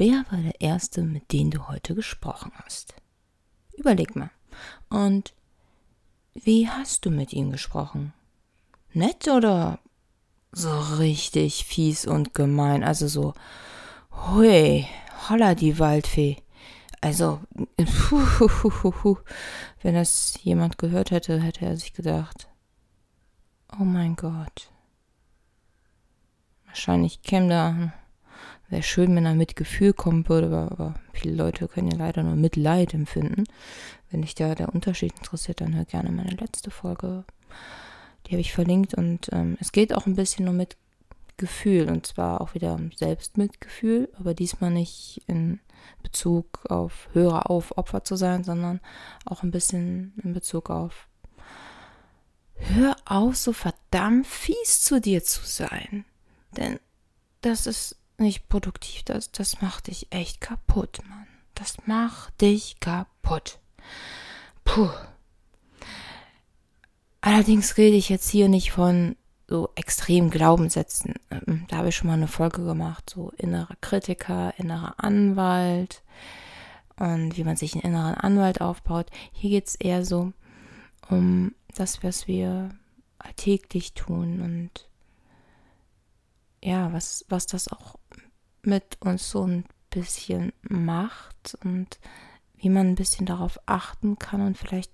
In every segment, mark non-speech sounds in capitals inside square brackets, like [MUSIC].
wer war der Erste, mit dem du heute gesprochen hast? Überleg mal. Und wie hast du mit ihm gesprochen? Nett oder so richtig fies und gemein? Also so, hui, holla die Waldfee. Also, [LAUGHS] wenn das jemand gehört hätte, hätte er sich gedacht, oh mein Gott. Wahrscheinlich käme da, wäre schön, wenn er mit Gefühl kommen würde, aber, viele Leute können ja leider nur Mitleid empfinden. Wenn dich da der Unterschied interessiert, dann hör gerne meine letzte Folge. Die habe ich verlinkt und ähm, es geht auch ein bisschen nur mit Gefühl und zwar auch wieder Selbstmitgefühl, aber diesmal nicht in Bezug auf höre auf Opfer zu sein, sondern auch ein bisschen in Bezug auf hör auf so verdammt fies zu dir zu sein, denn das ist nicht produktiv, das das macht dich echt kaputt, Mann. Das macht dich kaputt. Puh. Allerdings rede ich jetzt hier nicht von so extrem Glaubenssätzen. Ähm, da habe ich schon mal eine Folge gemacht, so innerer Kritiker, innerer Anwalt und wie man sich einen inneren Anwalt aufbaut. Hier geht es eher so um das, was wir alltäglich tun und ja, was, was das auch mit uns so ein bisschen macht und wie man ein bisschen darauf achten kann und vielleicht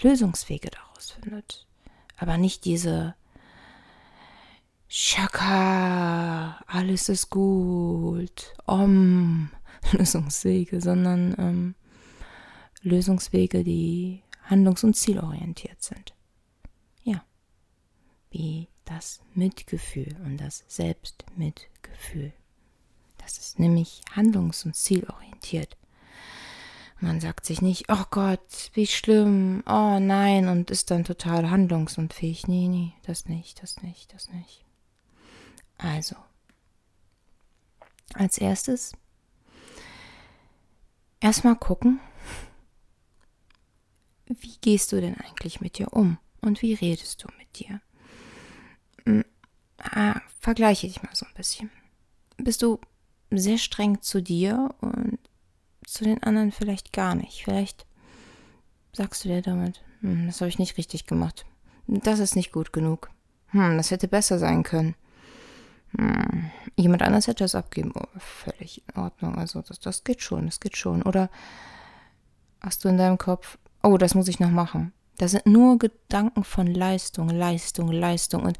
Lösungswege daraus findet. Aber nicht diese Shaka, alles ist gut, Om, [LAUGHS] Lösungswege, sondern ähm, Lösungswege, die handlungs- und zielorientiert sind. Ja, wie das Mitgefühl und das Selbstmitgefühl. Das ist nämlich handlungs- und zielorientiert. Man sagt sich nicht, oh Gott, wie schlimm, oh nein, und ist dann total handlungsunfähig. Nee, nee, das nicht, das nicht, das nicht. Also, als erstes erstmal gucken, wie gehst du denn eigentlich mit dir um und wie redest du mit dir? Hm, ah, vergleiche dich mal so ein bisschen. Bist du sehr streng zu dir und zu den anderen vielleicht gar nicht? Vielleicht sagst du dir damit, hm, das habe ich nicht richtig gemacht. Das ist nicht gut genug. Hm, das hätte besser sein können. Hm, jemand anders hätte das abgeben. Oh, völlig in Ordnung. Also das, das geht schon, das geht schon. Oder hast du in deinem Kopf, oh, das muss ich noch machen. Das sind nur Gedanken von Leistung, Leistung, Leistung. Und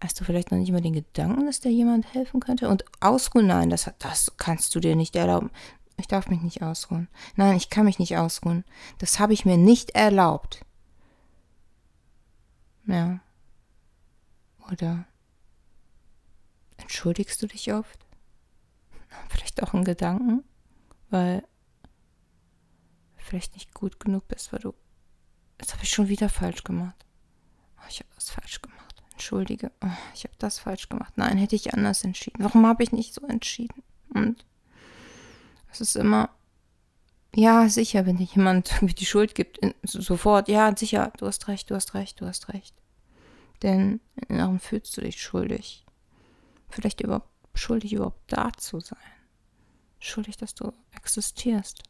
hast du vielleicht noch nicht mal den Gedanken, dass dir jemand helfen könnte? Und ausruhen, nein, das, das kannst du dir nicht erlauben. Ich darf mich nicht ausruhen. Nein, ich kann mich nicht ausruhen. Das habe ich mir nicht erlaubt. Ja. Oder Entschuldigst du dich oft? [LAUGHS] Vielleicht auch in Gedanken, weil vielleicht nicht gut genug bist, weil du. Jetzt habe ich schon wieder falsch gemacht. Oh, ich habe das falsch gemacht. Entschuldige. Oh, ich habe das falsch gemacht. Nein, hätte ich anders entschieden. Warum habe ich nicht so entschieden? Und es ist immer. Ja, sicher, wenn dir jemand [LAUGHS] die Schuld gibt, sofort, ja, sicher, du hast recht, du hast recht, du hast recht. Denn Inneren fühlst du dich schuldig vielleicht überhaupt schuldig, überhaupt da zu sein. Schuldig, dass du existierst.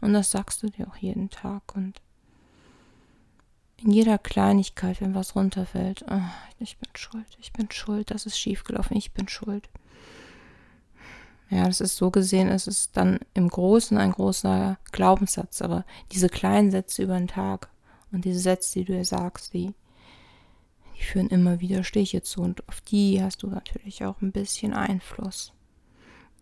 Und das sagst du dir auch jeden Tag. Und in jeder Kleinigkeit, wenn was runterfällt, oh, ich bin schuld, ich bin schuld, das ist schiefgelaufen, ich bin schuld. Ja, das ist so gesehen, es ist dann im Großen ein großer Glaubenssatz, aber diese kleinen Sätze über den Tag und diese Sätze, die du dir sagst, die die führen immer wieder Stiche zu und auf die hast du natürlich auch ein bisschen Einfluss.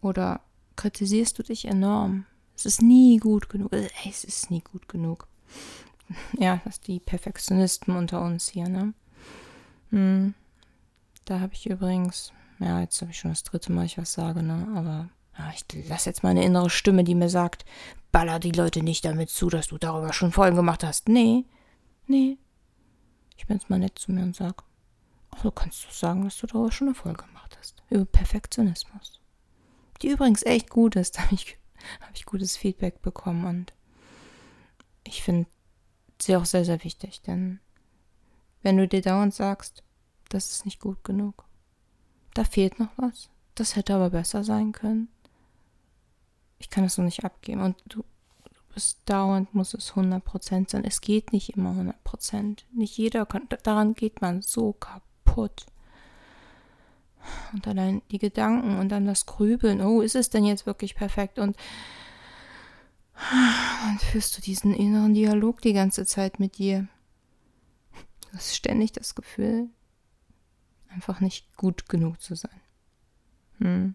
Oder kritisierst du dich enorm? Es ist nie gut genug. Es ist nie gut genug. Ja, das die Perfektionisten unter uns hier, ne? Hm. Da habe ich übrigens, ja, jetzt habe ich schon das dritte Mal, ich was sage, ne? Aber ja, ich lasse jetzt meine innere Stimme, die mir sagt, baller die Leute nicht damit zu, dass du darüber schon Folgen gemacht hast. Nee, nee, ich bin jetzt mal nett zu mir und ach, du kannst doch sagen, dass du darüber schon eine Folge gemacht hast. Über Perfektionismus. Die übrigens echt gut ist. [LAUGHS] Da habe ich, hab ich gutes Feedback bekommen und ich finde sie auch sehr, sehr wichtig, denn wenn du dir dauernd sagst, das ist nicht gut genug, da fehlt noch was, das hätte aber besser sein können, ich kann das so nicht abgeben. Und du, bist dauernd, muss es 100% sein. Es geht nicht immer 100%. Nicht jeder kann, daran geht man so kaputt. Und allein die Gedanken und dann das Grübeln, oh, ist es denn jetzt wirklich perfekt? Und dann führst du diesen inneren Dialog die ganze Zeit mit dir. Du hast ständig das Gefühl, einfach nicht gut genug zu sein. Hm.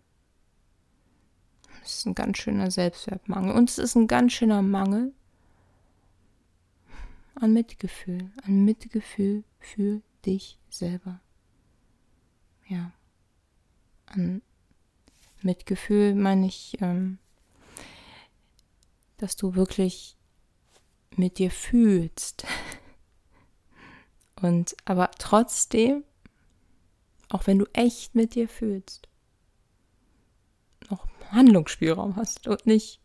Das ist ein ganz schöner Selbstwertmangel. Und es ist ein ganz schöner Mangel an Mitgefühl. An Mitgefühl für dich selber. Ja. An Mitgefühl meine ich, ähm, dass du wirklich mit dir fühlst. Und aber trotzdem, auch wenn du echt mit dir fühlst, noch Handlungsspielraum hast und nicht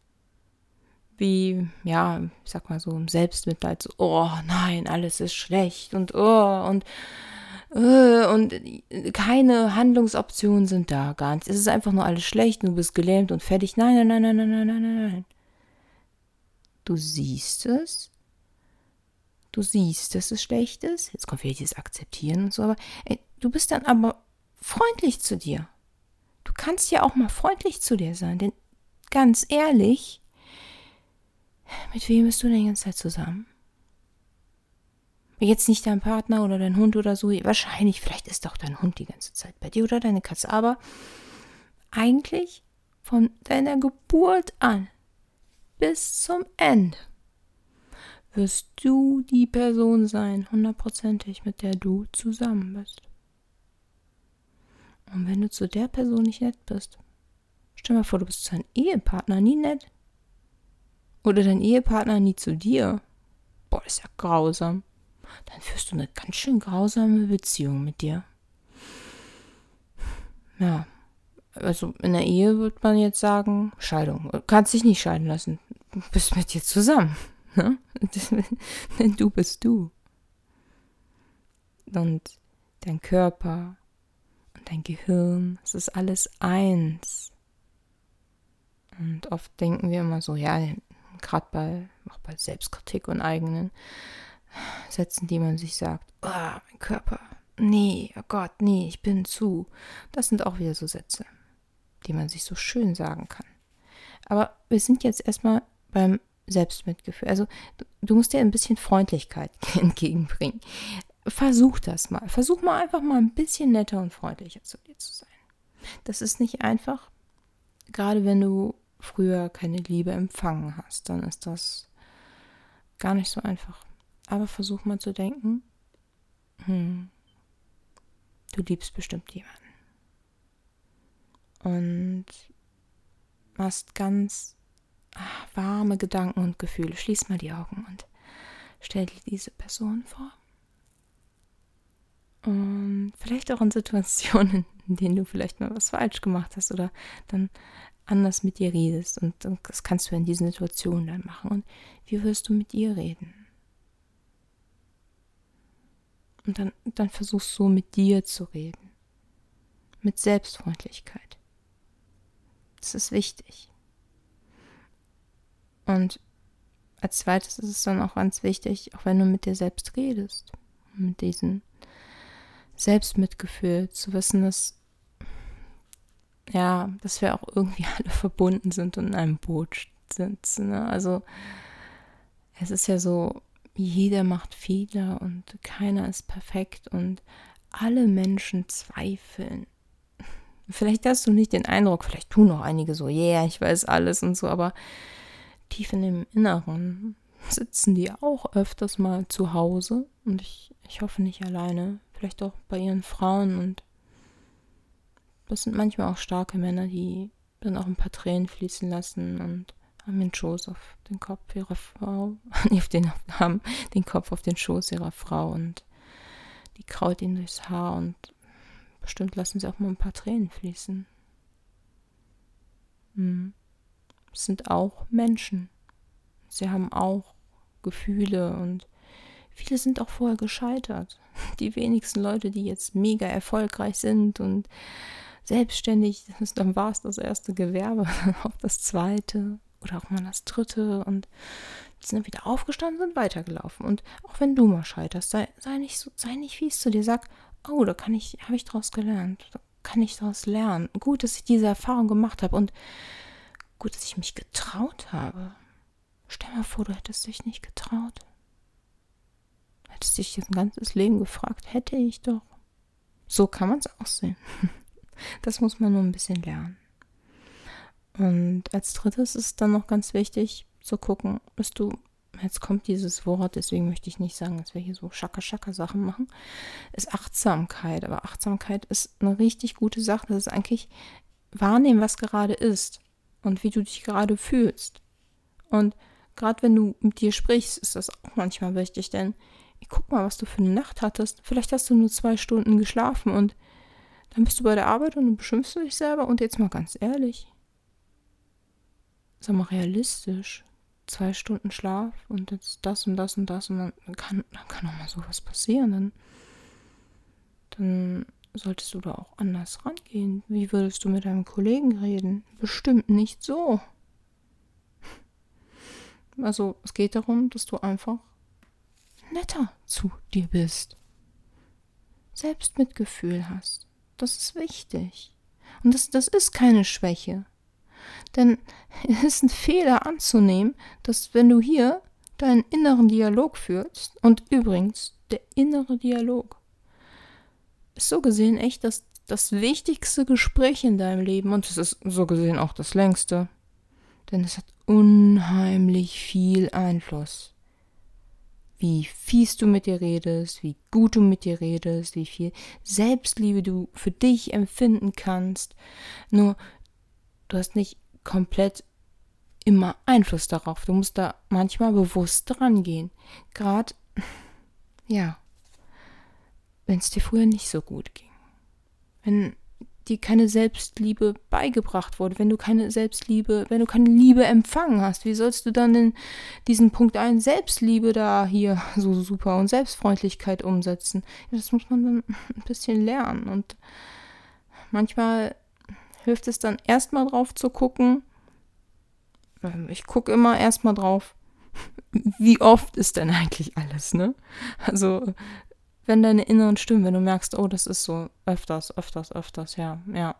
wie, ja, ich sag mal so im Selbstmitleid, so, oh nein, alles ist schlecht und oh und äh, und keine Handlungsoptionen sind da gar nicht. Es ist einfach nur alles schlecht, du bist gelähmt und fertig. Nein, nein, nein, nein, nein, nein, nein, nein. Du siehst es. Du siehst, dass es schlecht ist. Jetzt kommt wieder dieses Akzeptieren und so, aber ey, du bist dann aber freundlich zu dir. Du kannst ja auch mal freundlich zu dir sein, denn ganz ehrlich, mit wem bist du denn die ganze Zeit zusammen? Jetzt nicht dein Partner oder dein Hund oder so, wahrscheinlich, vielleicht ist doch dein Hund die ganze Zeit bei dir oder deine Katze, aber eigentlich von deiner Geburt an bis zum Ende wirst du die Person sein, hundertprozentig, mit der du zusammen bist. Und wenn du zu der Person nicht nett bist, stell mal vor, du bist zu deinem Ehepartner nie nett. Oder dein Ehepartner nie zu dir. Boah, ist ja grausam. Dann führst du eine ganz schön grausame Beziehung mit dir. Ja, also in der Ehe würde man jetzt sagen, Scheidung. Du kannst dich nicht scheiden lassen. Bist mit dir zusammen. Ne? Denn du bist du. Und dein Körper und dein Gehirn, es ist alles eins. Und oft denken wir immer so, ja, gerade bei, bei Selbstkritik und eigenen Sätzen, die man sich sagt, oh, mein Körper, nee, oh Gott, nee, ich bin zu. Das sind auch wieder so Sätze, die man sich so schön sagen kann. Aber wir sind jetzt erstmal beim Selbstmitgefühl. Also du, du musst dir ein bisschen Freundlichkeit [LAUGHS] entgegenbringen. Versuch das mal. Versuch mal einfach mal ein bisschen netter und freundlicher zu dir zu sein. Das ist nicht einfach. Gerade wenn du früher keine Liebe empfangen hast, dann ist das gar nicht so einfach. Aber versuch mal zu denken, hm, du liebst bestimmt jemanden. Und hast ganz warme Gedanken und Gefühle. Schließ mal die Augen und stell dir diese Person vor. Und vielleicht auch in Situationen, [LAUGHS] in denen du vielleicht mal was falsch gemacht hast oder dann anders mit dir redest. Und das kannst du in diesen Situationen dann machen. Und wie wirst du mit ihr reden? Und dann, dann versuchst so mit dir zu reden. Mit Selbstfreundlichkeit. Das ist wichtig. Und als zweites ist es dann auch ganz wichtig, auch wenn du mit dir selbst redest, mit diesem Selbstmitgefühl, zu wissen, dass ja, dass wir auch irgendwie [LAUGHS] alle verbunden sind und in einem Boot sitzen. Ne? Also es ist ja so, jeder macht Fehler und keiner ist perfekt und alle Menschen zweifeln. Vielleicht hast du nicht den Eindruck, vielleicht tun noch einige so, yeah, ich weiß alles und so, aber tief in dem Inneren sitzen die auch öfters mal zu Hause. Und ich, ich hoffe nicht alleine, vielleicht auch bei ihren Frauen. Und das sind manchmal auch starke Männer, die dann auch ein paar Tränen fließen lassen und haben den Schoß auf den Kopf ihrer Frau, [LAUGHS] auf den, haben den Kopf auf den Schoß ihrer Frau. Und die kraut ihnen durchs Haar und bestimmt lassen sie auch mal ein paar Tränen fließen. Hm sind auch Menschen. Sie haben auch Gefühle und viele sind auch vorher gescheitert. [LAUGHS] Die wenigsten Leute, die jetzt mega erfolgreich sind und selbstständig, [LAUGHS] dann war es das erste Gewerbe, [LAUGHS] auch das zweite oder auch mal das dritte und sind dann wieder aufgestanden, sind weitergelaufen. Und auch wenn du mal scheiterst, sei, sei nicht so, sei nicht fies zu dir, sag, oh, da kann ich, habe ich daraus gelernt, da kann ich daraus lernen. Gut, dass ich diese Erfahrung gemacht habe und gut, dass ich mich getraut habe. Stell mal vor, du hättest dich nicht getraut. Hättest dich ein ganzes Leben gefragt, hätte ich doch. So kann man es auch sehen. [LAUGHS] Das muss man nur ein bisschen lernen. Und als drittes ist dann noch ganz wichtig zu gucken, dass du, jetzt kommt dieses Wort, deswegen möchte ich nicht sagen, dass wir hier so Schacke-Schacke-Sachen machen, ist Achtsamkeit. Aber Achtsamkeit ist eine richtig gute Sache. Das ist eigentlich wahrnehmen, was gerade ist und wie du dich gerade fühlst. Und gerade wenn du mit dir sprichst, ist das auch manchmal wichtig, denn guck mal, was du für eine Nacht hattest. Vielleicht hast du nur zwei Stunden geschlafen und dann bist du bei der Arbeit und du beschimpfst dich selber. Und jetzt mal ganz ehrlich, sag mal realistisch, zwei Stunden Schlaf und jetzt das und das und das und dann kann, dann kann auch mal sowas passieren. Dann, dann solltest du da auch anders rangehen. Wie würdest du mit deinem Kollegen reden? Bestimmt nicht so. [LAUGHS] Also es geht darum, dass du einfach netter zu dir bist. Selbstmitgefühl hast. Das ist wichtig. Und das, das ist keine Schwäche. Denn [LAUGHS] es ist ein Fehler anzunehmen, dass wenn du hier deinen inneren Dialog führst, und übrigens, der innere Dialog ist so gesehen echt das, das wichtigste Gespräch in deinem Leben und es ist so gesehen auch das längste. Denn es hat unheimlich viel Einfluss. Wie fies du mit dir redest, wie gut du mit dir redest, wie viel Selbstliebe du für dich empfinden kannst. Nur, du hast nicht komplett immer Einfluss darauf. Du musst da manchmal bewusst dran gehen. Gerade, ja, wenn es dir früher nicht so gut ging. Wenn dir keine Selbstliebe beigebracht wurde, wenn du keine Selbstliebe, wenn du keine Liebe empfangen hast, wie sollst du dann in diesen Punkt ein Selbstliebe da hier so super und Selbstfreundlichkeit umsetzen? Das muss man dann [LAUGHS] ein bisschen lernen und manchmal hilft es dann erstmal drauf zu gucken. Ähm, ich gucke immer erstmal drauf, [LAUGHS] wie oft ist denn eigentlich alles, ne? Also, wenn deine inneren Stimmen, wenn du merkst, oh, das ist so öfters, öfters, öfters, ja, ja.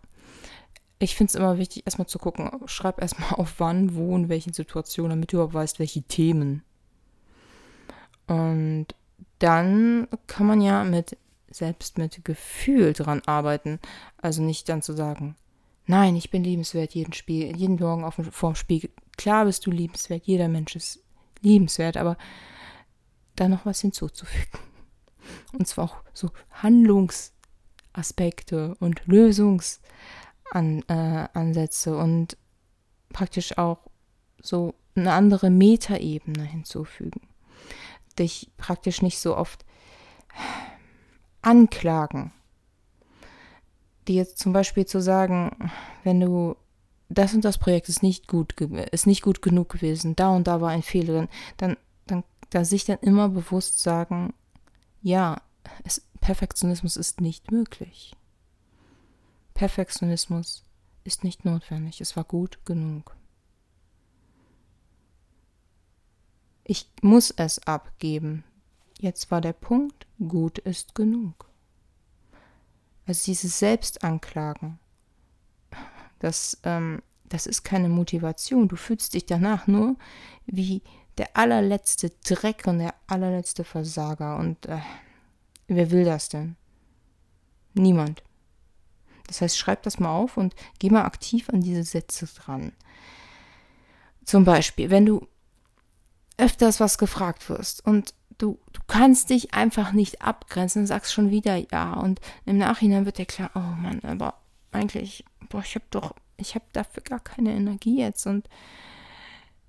Ich finde es immer wichtig, erstmal zu gucken, schreib erstmal [LAUGHS] auf wann, wo, in welchen Situationen, damit du überhaupt weißt, welche Themen. Und dann kann man ja mit selbst mit Gefühl dran arbeiten. Also nicht dann zu sagen, Nein, ich bin liebenswert jeden, Spiel, jeden Morgen auf, vorm Spiegel. Klar bist du liebenswert, jeder Mensch ist liebenswert, aber da noch was hinzuzufügen. Und zwar auch so Handlungsaspekte und Lösungsansätze äh, und praktisch auch so eine andere Metaebene hinzufügen. Dich praktisch nicht so oft anklagen dir jetzt zum Beispiel zu sagen, wenn du das und das Projekt ist nicht gut, ist nicht gut genug gewesen, da und da war ein Fehler drin, dann, dann, da sich dann immer bewusst sagen, ja, es, Perfektionismus ist nicht möglich. Perfektionismus ist nicht notwendig, es war gut genug. Ich muss es abgeben. Jetzt war der Punkt, gut ist genug. Also dieses Selbstanklagen, das, ähm, das ist keine Motivation. Du fühlst dich danach nur wie der allerletzte Dreck und der allerletzte Versager. Und äh, wer will das denn? Niemand. Das heißt, schreib das mal auf und geh mal aktiv an diese Sätze dran. Zum Beispiel, wenn du öfters was gefragt wirst und du, du kannst dich einfach nicht abgrenzen sagst schon wieder ja. Und im Nachhinein wird dir klar, oh Mann, aber eigentlich, boah, ich habe doch, ich habe dafür gar keine Energie jetzt und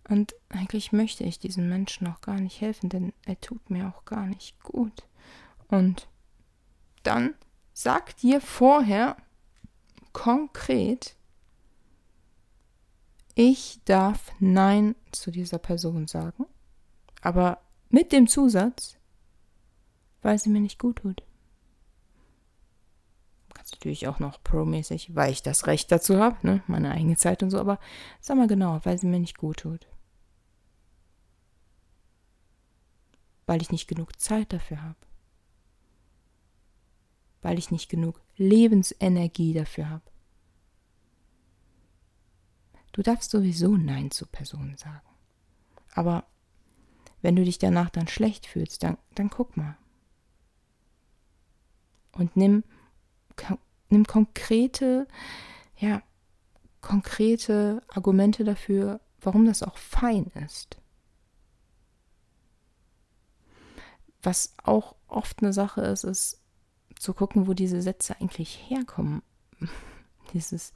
und eigentlich möchte ich diesem Menschen auch gar nicht helfen, denn er tut mir auch gar nicht gut. Und dann sag dir vorher konkret, ich darf Nein zu dieser Person sagen, aber mit dem Zusatz, weil sie mir nicht gut tut. natürlich auch noch pro-mäßig, weil ich das Recht dazu habe, ne? meine eigene Zeit und so, aber sag mal genau, weil sie mir nicht gut tut. Weil ich nicht genug Zeit dafür habe. Weil ich nicht genug Lebensenergie dafür habe. Du darfst sowieso Nein zu Personen sagen. Aber wenn du dich danach dann schlecht fühlst, dann, dann guck mal. Und nimm, nimm konkrete, ja, konkrete Argumente dafür, warum das auch fein ist. Was auch oft eine Sache ist, ist zu gucken, wo diese Sätze eigentlich herkommen. [LAUGHS] Dieses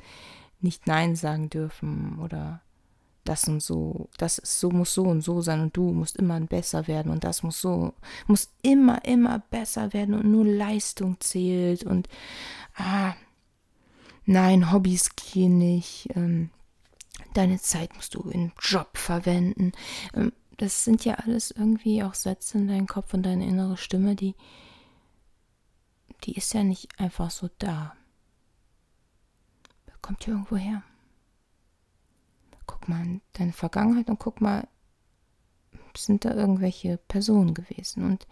nicht Nein sagen dürfen oder das und so, das ist so, muss so und so sein und du musst immer besser werden und das muss so, muss immer, immer besser werden und nur Leistung zählt und ah, nein, Hobbys gehen nicht, ähm, deine Zeit musst du im Job verwenden. Ähm, das sind ja alles irgendwie auch Sätze in deinem Kopf und deine innere Stimme, die, die ist ja nicht einfach so da. Kommt hier irgendwo her guck mal in deine Vergangenheit und guck mal, sind da irgendwelche Personen gewesen und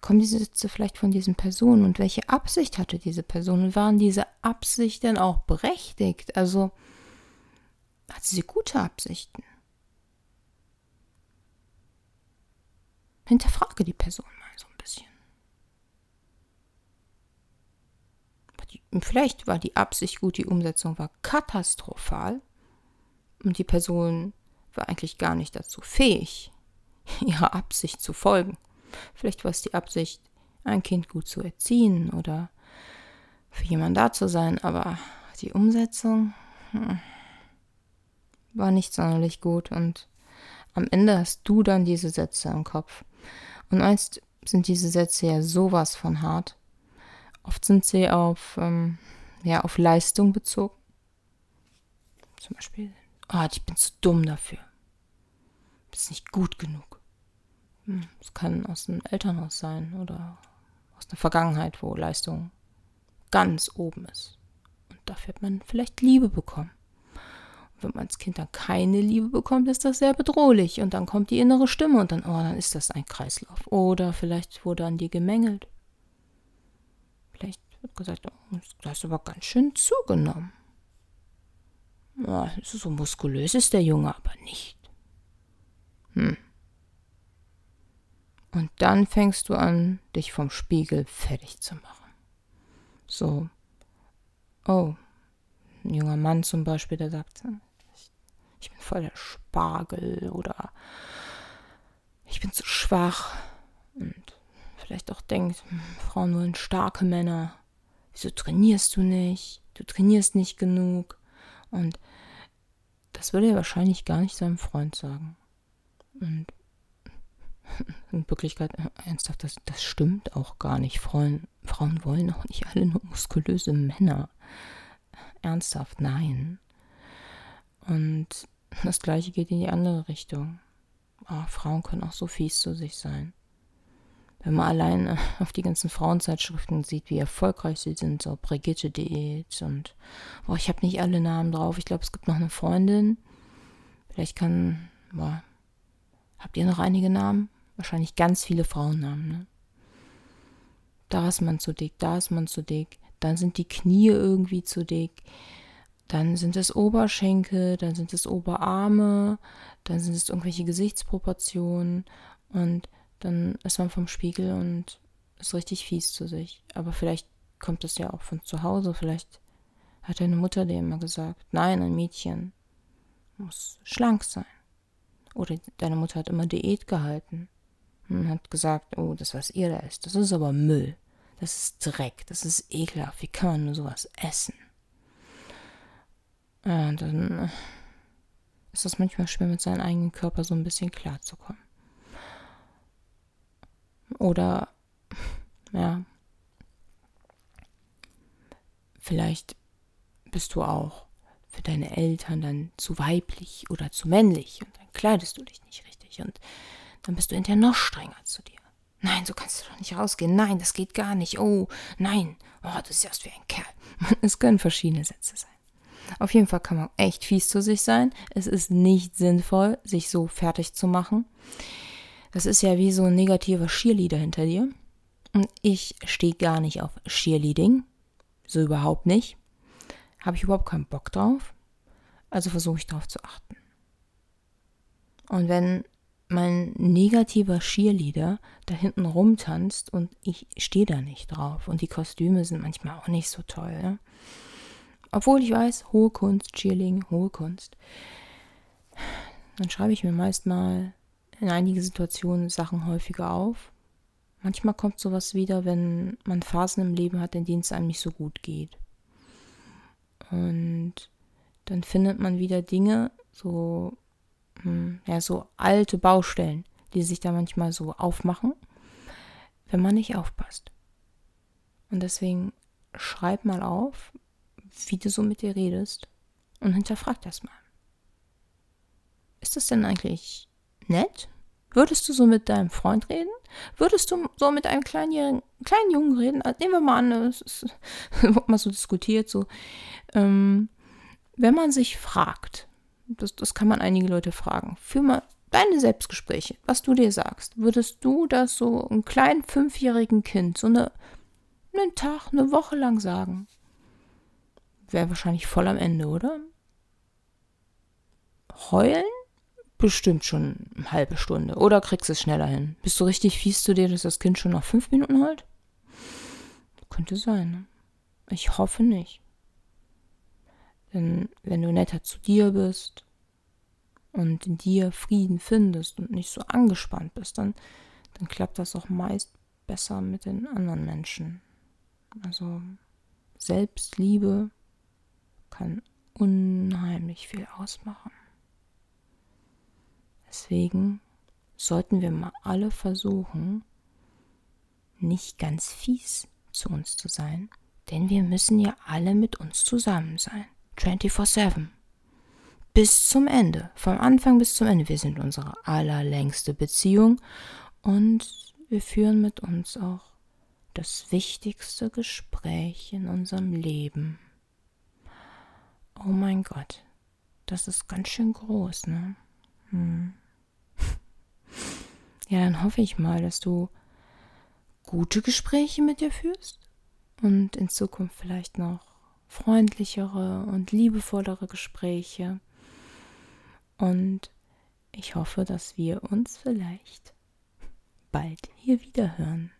kommen diese Sätze vielleicht von diesen Personen und welche Absicht hatte diese Person und waren diese Absichten auch berechtigt? Also hat sie gute Absichten? Hinterfrage die Person mal so ein bisschen. Vielleicht war die Absicht gut, die Umsetzung war katastrophal und die Person war eigentlich gar nicht dazu fähig, [LAUGHS] ihrer Absicht zu folgen. Vielleicht war es die Absicht, ein Kind gut zu erziehen oder für jemanden da zu sein, aber die Umsetzung hm, war nicht sonderlich gut und am Ende hast du dann diese Sätze im Kopf. Und meist sind diese Sätze ja sowas von hart. Oft sind sie auf, ähm, ja, auf Leistung bezogen. Zum Beispiel, oh, ich bin zu dumm dafür. Bist nicht gut genug. Hm, es kann aus einem Elternhaus sein oder aus der Vergangenheit, wo Leistung ganz oben ist. Und dafür hat man vielleicht Liebe bekommen. Wenn man als Kind dann keine Liebe bekommt, ist das sehr bedrohlich. Und dann kommt die innere Stimme und dann, oh, dann ist das ein Kreislauf. Oder vielleicht wurde an dir gemängelt. Vielleicht wird gesagt, oh, du hast aber ganz schön zugenommen. Ja, so muskulös ist der Junge aber nicht. Hm. Und dann fängst du an, dich vom Spiegel fertig zu machen. So, oh, ein junger Mann zum Beispiel, der sagt, voll der Spargel oder ich bin zu schwach. Und vielleicht auch denkt, hm, Frauen wollen starke Männer. Wieso trainierst du nicht? Du trainierst nicht genug. Und das würde er wahrscheinlich gar nicht seinem Freund sagen. Und [LAUGHS] in Wirklichkeit, äh, ernsthaft, das, das stimmt auch gar nicht. Frauen, Frauen wollen auch nicht alle nur muskulöse Männer. Ernsthaft, nein. Und das gleiche geht in die andere Richtung. Oh, Frauen können auch so fies zu sich sein wenn man allein äh, [LAUGHS] auf die ganzen Frauenzeitschriften sieht, wie erfolgreich sie sind, so Brigitte Diät und boah, ich habe nicht alle Namen drauf. Ich glaube, es gibt noch eine Freundin. Vielleicht kann, boah, habt ihr noch einige Namen? Wahrscheinlich ganz viele Frauennamen, ne? Da ist man zu dick, da ist man zu dick. Dann sind die Knie irgendwie zu dick. Dann sind es Oberschenkel, dann sind es Oberarme, dann sind es irgendwelche Gesichtsproportionen und dann ist man vom Spiegel und ist richtig fies zu sich. Aber vielleicht kommt es ja auch von zu Hause. Vielleicht hat deine Mutter dir immer gesagt, nein, ein Mädchen muss schlank sein. Oder deine Mutter hat immer Diät gehalten und hat gesagt, oh, das, was ihr da isst, das ist aber Müll. Das ist Dreck, das ist ekelhaft. Wie kann man nur sowas essen? Und dann äh, ist das manchmal schwer, mit seinem eigenen Körper so ein bisschen klarzukommen. Oder, [LAUGHS] ja, vielleicht bist du auch für deine Eltern dann zu weiblich oder zu männlich und dann kleidest du dich nicht richtig und dann bist du hinterher noch strenger zu dir. Nein, so kannst du doch nicht rausgehen. Nein, das geht gar nicht. Oh, nein. Oh, du siehst aus wie ein Kerl. [LAUGHS] Es können verschiedene Sätze sein. Auf jeden Fall kann man echt fies zu sich sein. Es ist nicht sinnvoll, sich so fertig zu machen. Das ist ja wie so ein negativer Cheerleader hinter dir. Und ich stehe gar nicht auf Cheerleading. So überhaupt nicht. Habe ich überhaupt keinen Bock drauf. Also versuche ich darauf zu achten. Und wenn mein negativer Cheerleader da hinten rumtanzt und ich stehe da nicht drauf und die Kostüme sind manchmal auch nicht so toll. Ne? Obwohl ich weiß, hohe Kunst, Cheerleading, hohe Kunst. Dann schreibe ich mir meist mal in einige Situationen Sachen häufiger auf. Manchmal kommt sowas wieder, wenn man Phasen im Leben hat, in denen es einem nicht so gut geht. Und dann findet man wieder Dinge, so, hm, ja, so alte Baustellen, die sich da manchmal so aufmachen, wenn man nicht aufpasst. Und deswegen schreib mal auf, wie du so mit dir redest und hinterfrag das mal. Ist das denn eigentlich nett? Würdest du so mit deinem Freund reden? Würdest du so mit einem kleinen, kleinen Jungen reden? Also nehmen wir mal an, es ist, [LAUGHS] wird mal so diskutiert, so. Ähm, wenn man sich fragt, das, das kann man einige Leute fragen, für mal deine Selbstgespräche, was du dir sagst, würdest du das so einem kleinen fünfjährigen Kind so eine, einen Tag, eine Woche lang sagen? Wäre wahrscheinlich voll am Ende, oder? Heulen? Bestimmt schon eine halbe Stunde. Oder kriegst du es schneller hin? Bist du richtig fies zu dir, dass das Kind schon nach fünf Minuten heult? Könnte sein. Ne? Ich hoffe nicht. Denn wenn du netter zu dir bist und in dir Frieden findest und nicht so angespannt bist, dann, dann klappt das auch meist besser mit den anderen Menschen. Also Selbstliebe kann unheimlich viel ausmachen. Deswegen sollten wir mal alle versuchen, nicht ganz fies zu uns zu sein, denn wir müssen ja alle mit uns zusammen sein. 24-7. Bis zum Ende, vom Anfang bis zum Ende. Wir sind unsere allerlängste Beziehung und wir führen mit uns auch das wichtigste Gespräch in unserem Leben. Oh mein Gott, das ist ganz schön groß, ne? Hm. [LAUGHS] Ja, dann hoffe ich mal, dass du gute Gespräche mit dir führst und in Zukunft vielleicht noch freundlichere und liebevollere Gespräche. Und ich hoffe, dass wir uns vielleicht bald hier wieder hören.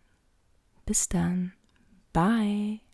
Bis dann. Bye.